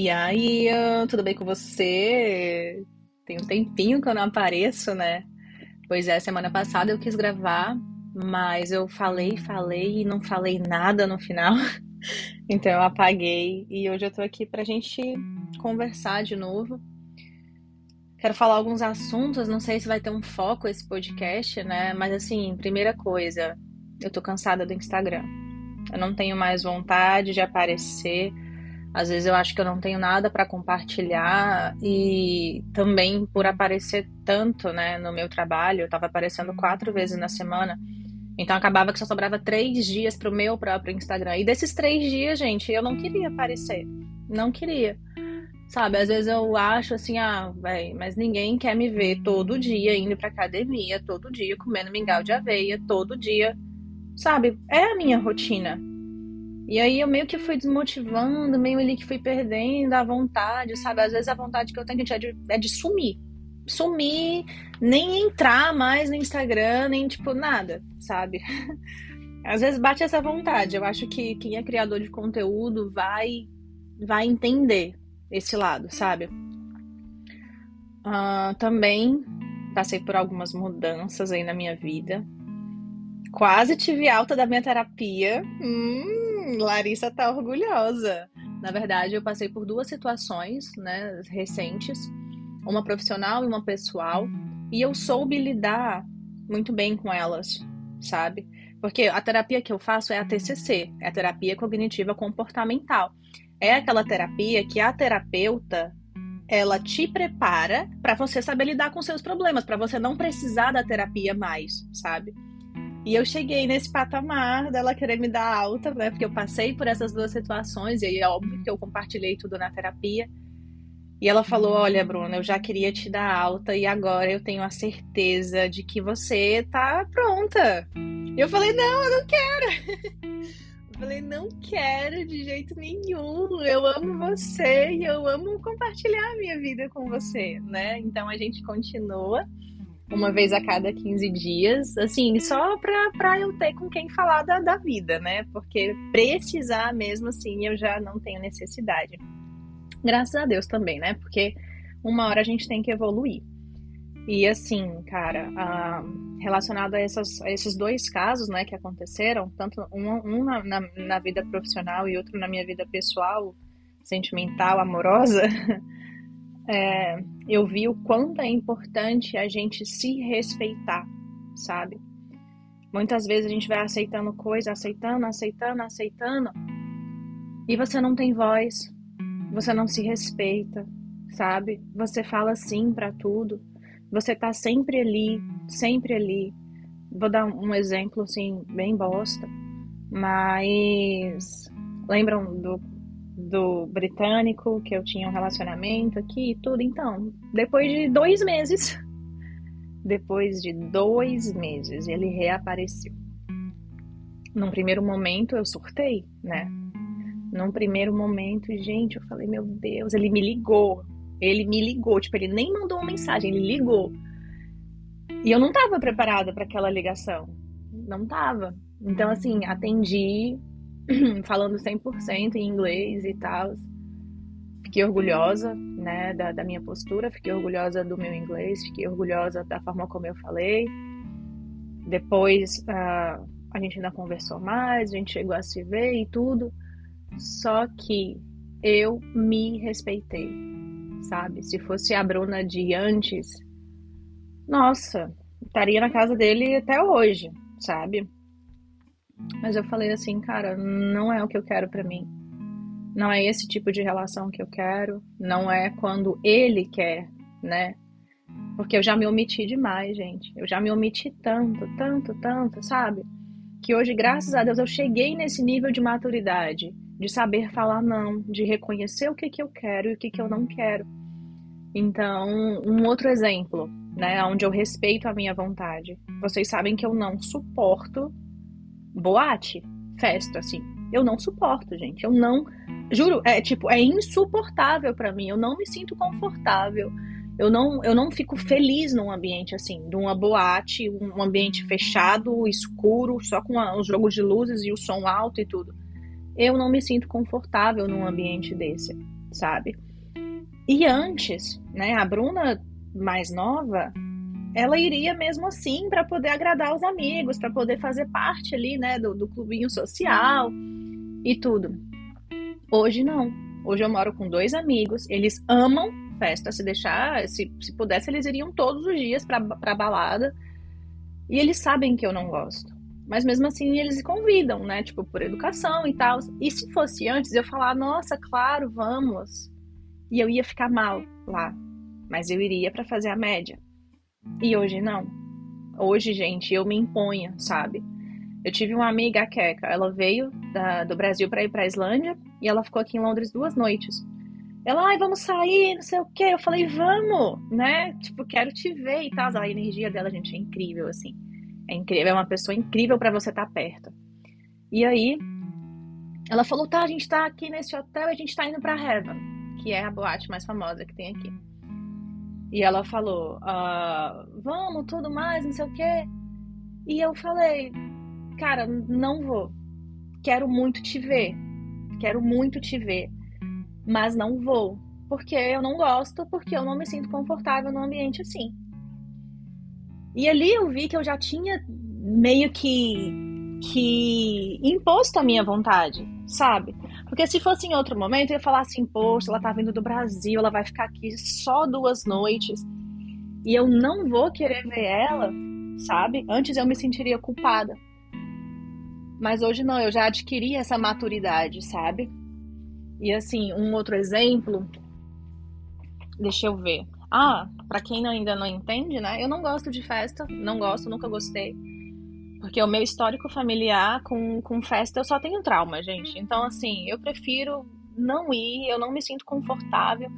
E aí, tudo bem com você? Tem um tempinho que eu não apareço, né? Pois é, semana passada eu quis gravar, mas eu falei, falei e não falei nada no final. Então eu apaguei e hoje eu tô aqui pra gente conversar de novo. Quero falar alguns assuntos, não sei se vai ter um foco esse podcast, né? Mas assim, primeira coisa, eu tô cansada do Instagram. Eu não tenho mais vontade de aparecer. Às vezes eu acho que eu não tenho nada para compartilhar e também por aparecer tanto, né, no meu trabalho, eu estava aparecendo quatro vezes na semana. Então acabava que só sobrava três dias para o meu próprio Instagram. E desses três dias, gente, eu não queria aparecer. Não queria. Sabe, às vezes eu acho assim, ah, mas ninguém quer me ver todo dia indo pra academia, todo dia comendo mingau de aveia, todo dia. Sabe, é a minha rotina. E aí eu meio que fui desmotivando, meio ali que fui perdendo a vontade, sabe? Às vezes a vontade que eu tenho é de, é de sumir. Sumir, nem entrar mais no Instagram, nem tipo nada, sabe? Às vezes bate essa vontade. Eu acho que quem é criador de conteúdo vai vai entender esse lado, sabe? Uh, também passei por algumas mudanças aí na minha vida. Quase tive alta da minha terapia. Hum, Larissa tá orgulhosa. Na verdade, eu passei por duas situações, né, recentes, uma profissional e uma pessoal, e eu soube lidar muito bem com elas, sabe? Porque a terapia que eu faço é a TCC, é a terapia cognitiva comportamental. É aquela terapia que a terapeuta ela te prepara para você saber lidar com seus problemas, para você não precisar da terapia mais, sabe? E eu cheguei nesse patamar dela querer me dar alta, né? Porque eu passei por essas duas situações, e aí é óbvio que eu compartilhei tudo na terapia. E ela falou: Olha, Bruna, eu já queria te dar alta e agora eu tenho a certeza de que você tá pronta. E eu falei: Não, eu não quero. Eu falei: Não quero de jeito nenhum. Eu amo você e eu amo compartilhar a minha vida com você, né? Então a gente continua uma vez a cada 15 dias, assim, só pra, pra eu ter com quem falar da, da vida, né? Porque precisar mesmo assim eu já não tenho necessidade. Graças a Deus também, né? Porque uma hora a gente tem que evoluir. E assim, cara, ah, relacionado a, essas, a esses dois casos, né, que aconteceram, tanto um, um na, na, na vida profissional e outro na minha vida pessoal, sentimental, amorosa, é, eu vi o quanto é importante a gente se respeitar, sabe? Muitas vezes a gente vai aceitando coisas, aceitando, aceitando, aceitando, e você não tem voz, você não se respeita, sabe? Você fala sim para tudo, você tá sempre ali, sempre ali. Vou dar um exemplo assim, bem bosta, mas lembram do do britânico, que eu tinha um relacionamento aqui e tudo. Então, depois de dois meses, depois de dois meses, ele reapareceu. Num primeiro momento eu surtei, né? Num primeiro momento, gente, eu falei, meu Deus, ele me ligou. Ele me ligou, tipo, ele nem mandou uma mensagem, ele ligou. E eu não tava preparada para aquela ligação. Não tava. Então, assim, atendi, falando 100% em inglês e tal. Fiquei orgulhosa, né, da, da, minha postura, fiquei orgulhosa do meu inglês, fiquei orgulhosa da forma como eu falei. Depois uh, a gente ainda conversou mais, a gente chegou a se ver e tudo. Só que eu me respeitei, sabe? Se fosse a Bruna de antes, nossa, estaria na casa dele até hoje, sabe? Mas eu falei assim, cara, não é o que eu quero para mim. Não é esse tipo de relação que eu quero. Não é quando ele quer, né? Porque eu já me omiti demais, gente. Eu já me omiti tanto, tanto, tanto, sabe? Que hoje, graças a Deus, eu cheguei nesse nível de maturidade, de saber falar não, de reconhecer o que, que eu quero e o que, que eu não quero. Então, um outro exemplo, né, onde eu respeito a minha vontade. Vocês sabem que eu não suporto boate, festa, assim. Eu não suporto, gente. Eu não. Juro, é tipo, é insuportável para mim. Eu não me sinto confortável. Eu não, eu não fico feliz num ambiente assim, de uma boate, um ambiente fechado, escuro, só com os um jogos de luzes e o som alto e tudo. Eu não me sinto confortável num ambiente desse. sabe? E antes, né, a Bruna mais nova, ela iria mesmo assim para poder agradar os amigos, para poder fazer parte ali, né, do, do clubinho social e tudo. Hoje não. Hoje eu moro com dois amigos, eles amam festa. Se deixar, se, se pudesse, eles iriam todos os dias pra balada. E eles sabem que eu não gosto. Mas mesmo assim, eles convidam, né? Tipo, por educação e tal. E se fosse antes, eu falar, nossa, claro, vamos. E eu ia ficar mal lá. Mas eu iria para fazer a média. E hoje não. Hoje, gente, eu me imponho, sabe? Eu tive uma amiga, a Keka, ela veio da, do Brasil para ir para Islândia e ela ficou aqui em Londres duas noites. Ela, ai, vamos sair, não sei o quê. Eu falei, vamos, né? Tipo, quero te ver e tal. A energia dela, gente, é incrível, assim. É incrível, é uma pessoa incrível para você estar tá perto. E aí, ela falou, tá, a gente tá aqui nesse hotel e a gente tá indo pra Heaven, que é a boate mais famosa que tem aqui. E ela falou, ah, vamos, tudo mais, não sei o quê. E eu falei, cara, não vou. Quero muito te ver. Quero muito te ver mas não vou, porque eu não gosto, porque eu não me sinto confortável num ambiente assim. E ali eu vi que eu já tinha meio que que imposto a minha vontade, sabe? Porque se fosse em outro momento, eu ia falar assim, poxa, ela tá vindo do Brasil, ela vai ficar aqui só duas noites e eu não vou querer ver ela, sabe? Antes eu me sentiria culpada. Mas hoje não, eu já adquiri essa maturidade, sabe? E assim, um outro exemplo, deixa eu ver. Ah, para quem ainda não entende, né? Eu não gosto de festa, não gosto, nunca gostei. Porque o meu histórico familiar com, com festa eu só tenho trauma, gente. Então, assim, eu prefiro não ir, eu não me sinto confortável.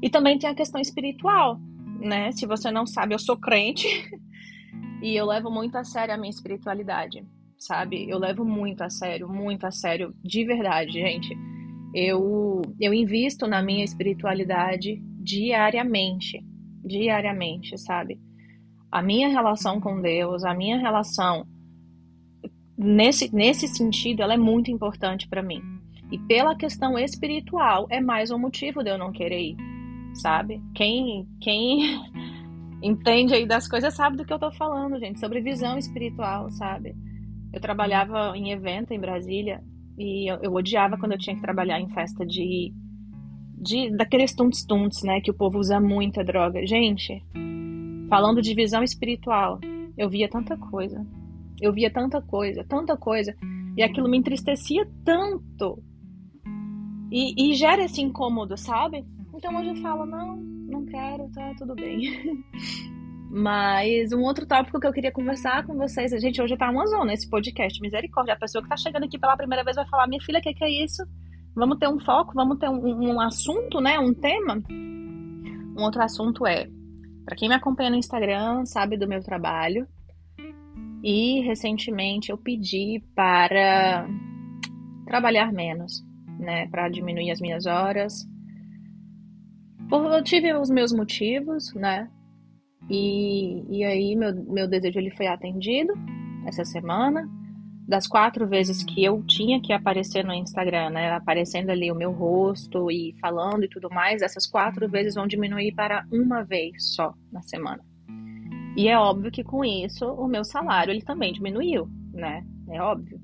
E também tem a questão espiritual, né? Se você não sabe, eu sou crente e eu levo muito a sério a minha espiritualidade, sabe? Eu levo muito a sério, muito a sério, de verdade, gente eu, eu invisto na minha espiritualidade diariamente, diariamente, sabe? A minha relação com Deus, a minha relação nesse, nesse sentido, ela é muito importante para mim. E pela questão espiritual, é mais um motivo de eu não querer ir, sabe? Quem, quem entende aí das coisas sabe do que eu tô falando, gente, sobre visão espiritual, sabe? Eu trabalhava em evento em Brasília e eu, eu, odiava quando eu tinha que trabalhar em festa de. de daqueles tunts-tunts, né? Que o povo usa muita droga. Gente, falando de visão espiritual, eu via tanta coisa. Eu via tanta coisa, tanta coisa. E aquilo me entristecia tanto. E, e gera esse incômodo, sabe? Então hoje eu falo, não, não quero, tá tudo bem. Mas um outro tópico que eu queria conversar com vocês, gente hoje tá uma zona esse podcast, misericórdia. A pessoa que tá chegando aqui pela primeira vez vai falar: minha filha, o que, que, é isso? Vamos ter um foco, vamos ter um, um assunto, né? Um tema. Um outro assunto é: para quem me acompanha no Instagram, sabe do meu trabalho. E recentemente eu pedi para trabalhar menos, né? Para diminuir as minhas horas. Eu tive os meus motivos, né? E, e aí meu, meu desejo ele foi atendido essa semana. Das quatro vezes que eu tinha que aparecer no Instagram, né, aparecendo ali o meu rosto e falando e tudo mais, essas quatro vezes vão diminuir para uma vez só na semana. E é óbvio que com isso o meu salário ele também diminuiu, né? É óbvio.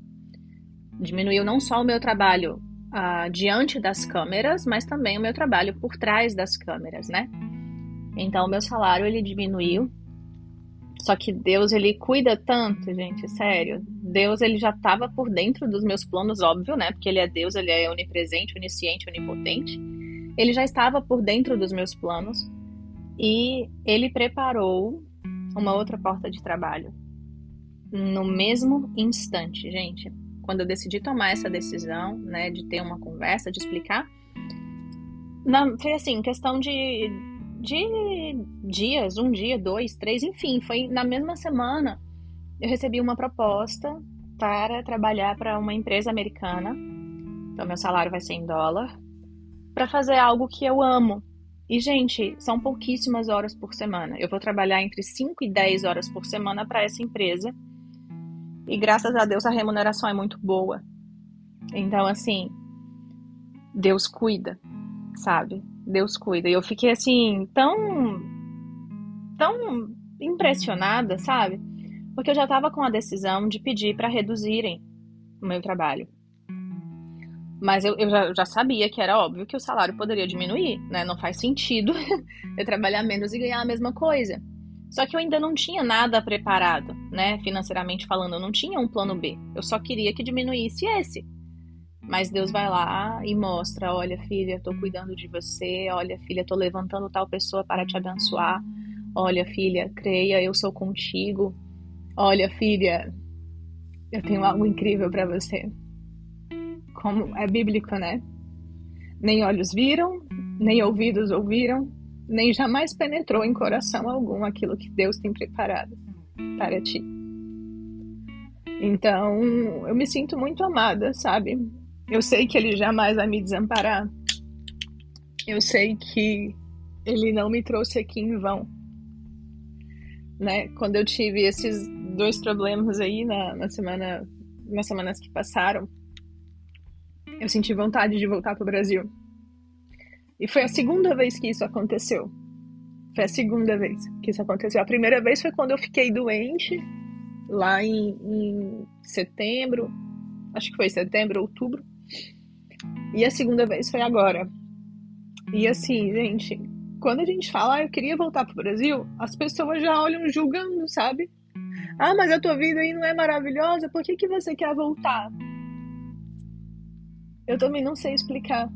Diminuiu não só o meu trabalho uh, diante das câmeras, mas também o meu trabalho por trás das câmeras, né? Então, meu salário ele diminuiu. Só que Deus ele cuida tanto, gente, sério. Deus ele já estava por dentro dos meus planos, óbvio, né? Porque ele é Deus, ele é onipresente, onisciente, onipotente. Ele já estava por dentro dos meus planos e ele preparou uma outra porta de trabalho no mesmo instante, gente. Quando eu decidi tomar essa decisão, né, de ter uma conversa, de explicar, não, foi assim, questão de de dias, um dia, dois, três, enfim, foi na mesma semana eu recebi uma proposta para trabalhar para uma empresa americana. Então meu salário vai ser em dólar para fazer algo que eu amo. E gente, são pouquíssimas horas por semana. Eu vou trabalhar entre 5 e 10 horas por semana para essa empresa. E graças a Deus a remuneração é muito boa. Então assim, Deus cuida sabe? Deus cuida. E eu fiquei assim, tão. tão impressionada, sabe? Porque eu já estava com a decisão de pedir para reduzirem o meu trabalho. Mas eu, eu, já, eu, já, sabia que era óbvio que o salário poderia diminuir, né? Não faz sentido eu trabalhar menos e ganhar a mesma coisa. Só que eu ainda não tinha nada preparado, né? Financeiramente falando, eu não tinha um plano B. Eu só queria que diminuísse esse. Mas Deus vai lá e mostra: olha, filha, estou cuidando de você. Olha, filha, estou levantando tal pessoa para te abençoar. Olha, filha, creia, eu sou contigo. Olha, filha, eu tenho algo incrível para você como é bíblico, né? Nem olhos viram, nem ouvidos ouviram, nem jamais penetrou em coração algum aquilo que Deus tem preparado para ti. Então, eu me sinto muito amada, sabe? Eu sei que Ele jamais vai me desamparar. Eu sei que Ele não me trouxe aqui em vão. Né? Quando eu tive esses dois problemas aí na, na semana, nas semanas que passaram, eu senti vontade de voltar para o Brasil. E foi a segunda vez que isso aconteceu. Foi a segunda vez que isso aconteceu. A primeira vez foi quando eu fiquei doente, lá em, em setembro, acho que foi setembro, outubro. E a segunda vez foi agora. E assim, gente, quando a gente fala, ah, eu queria voltar pro Brasil, as pessoas já olham julgando, sabe? Ah, mas a tua vida aí não é maravilhosa, por que, que você quer voltar? Eu também não sei explicar.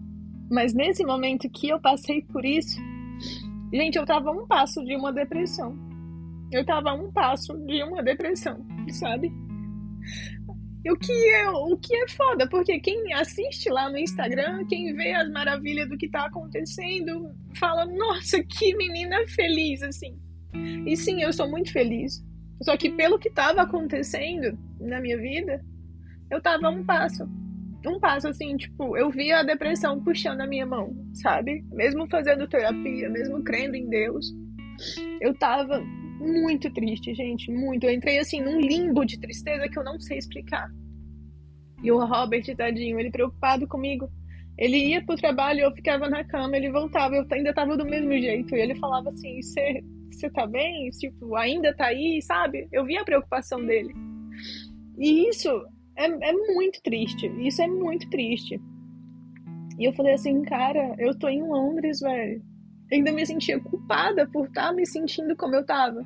Mas nesse momento que eu passei por isso, gente, eu tava um passo de uma depressão. Eu tava um passo de uma depressão, sabe? O que é, o que é foda, porque quem assiste lá no Instagram, quem vê as maravilhas do que tá acontecendo, fala: "Nossa, que menina feliz assim". E sim, eu sou muito feliz. Só que pelo que tava acontecendo na minha vida, eu tava um passo um passo assim, tipo, eu via a depressão puxando a minha mão, sabe? Mesmo fazendo terapia, mesmo crendo em Deus, eu tava muito triste, gente, muito. Eu entrei assim num limbo de tristeza que eu não sei explicar. E o Robert, tadinho, ele preocupado comigo. Ele ia pro trabalho, eu ficava na cama, ele voltava, eu ainda tava do mesmo jeito. E ele falava assim: Você tá bem? Tipo, ainda tá aí, sabe? Eu via a preocupação dele. E isso é, é muito triste. Isso é muito triste. E eu falei assim, cara, eu tô em Londres, velho. Ainda me sentia culpada por estar tá me sentindo como eu tava.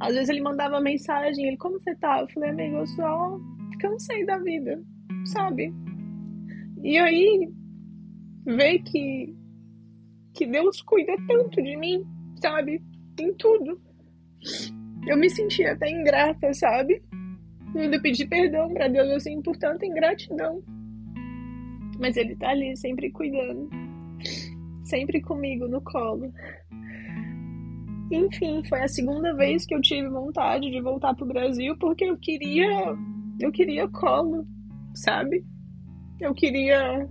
Às vezes ele mandava mensagem, ele, como você tá? Eu falei, amigo, eu só cansei da vida, sabe? E aí, ver que, que Deus cuida tanto de mim, sabe? Em tudo. Eu me sentia até ingrata, sabe? Ainda pedi perdão para Deus assim por tanta ingratidão. Mas ele tá ali sempre cuidando, sempre comigo no colo. Enfim, foi a segunda vez que eu tive vontade de voltar pro Brasil porque eu queria, eu queria colo, sabe? Eu queria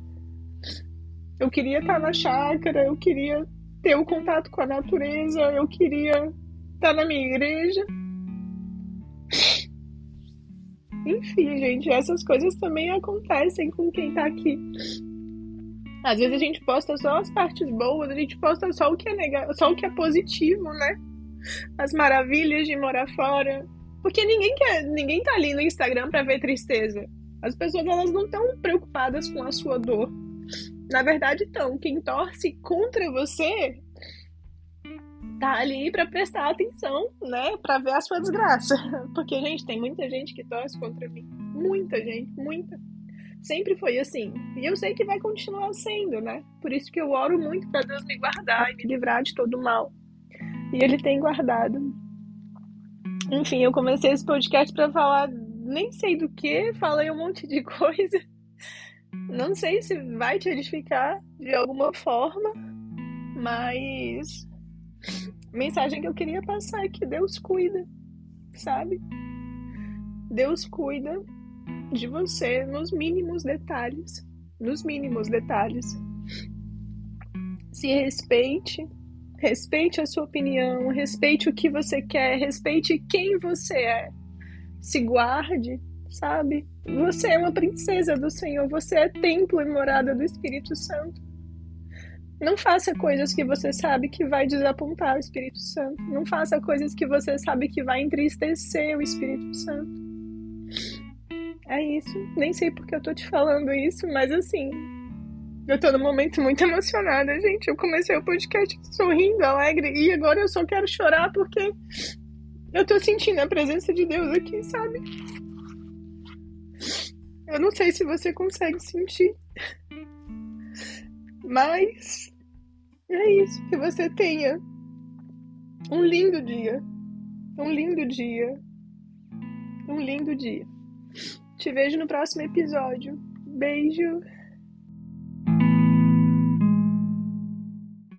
eu queria estar na chácara, eu queria ter o contato com a natureza, eu queria estar na minha igreja. Enfim, gente, essas coisas também acontecem com quem tá aqui. Às vezes a gente posta só as partes boas, a gente posta só o que é negativo, só o que é positivo, né? As maravilhas de morar fora. Porque ninguém quer, ninguém tá ali no Instagram para ver tristeza. As pessoas elas não estão preocupadas com a sua dor. Na verdade, estão. Quem torce contra você tá ali para prestar atenção, né, para ver a sua desgraça. Porque gente, tem muita gente que torce contra mim, muita gente, muita. Sempre foi assim. E eu sei que vai continuar sendo, né? Por isso que eu oro muito para Deus me guardar e me livrar de todo mal. E ele tem guardado. Enfim, eu comecei esse podcast para falar nem sei do que, falei um monte de coisa. Não sei se vai te edificar de alguma forma, mas a mensagem que eu queria passar é que Deus cuida, sabe? Deus cuida de você nos mínimos detalhes. Nos mínimos detalhes. Se respeite, respeite a sua opinião, respeite o que você quer, respeite quem você é. Se guarde, sabe? Você é uma princesa do Senhor, você é templo e morada do Espírito Santo. Não faça coisas que você sabe que vai desapontar o Espírito Santo. Não faça coisas que você sabe que vai entristecer o Espírito Santo. É isso. Nem sei porque eu tô te falando isso, mas assim, eu tô num momento muito emocionada, gente. Eu comecei o podcast sorrindo, alegre, e agora eu só quero chorar porque eu tô sentindo a presença de Deus aqui, sabe? Eu não sei se você consegue sentir. Mas é isso. Que você tenha um lindo dia. Um lindo dia. Um lindo dia. Te vejo no próximo episódio. Beijo.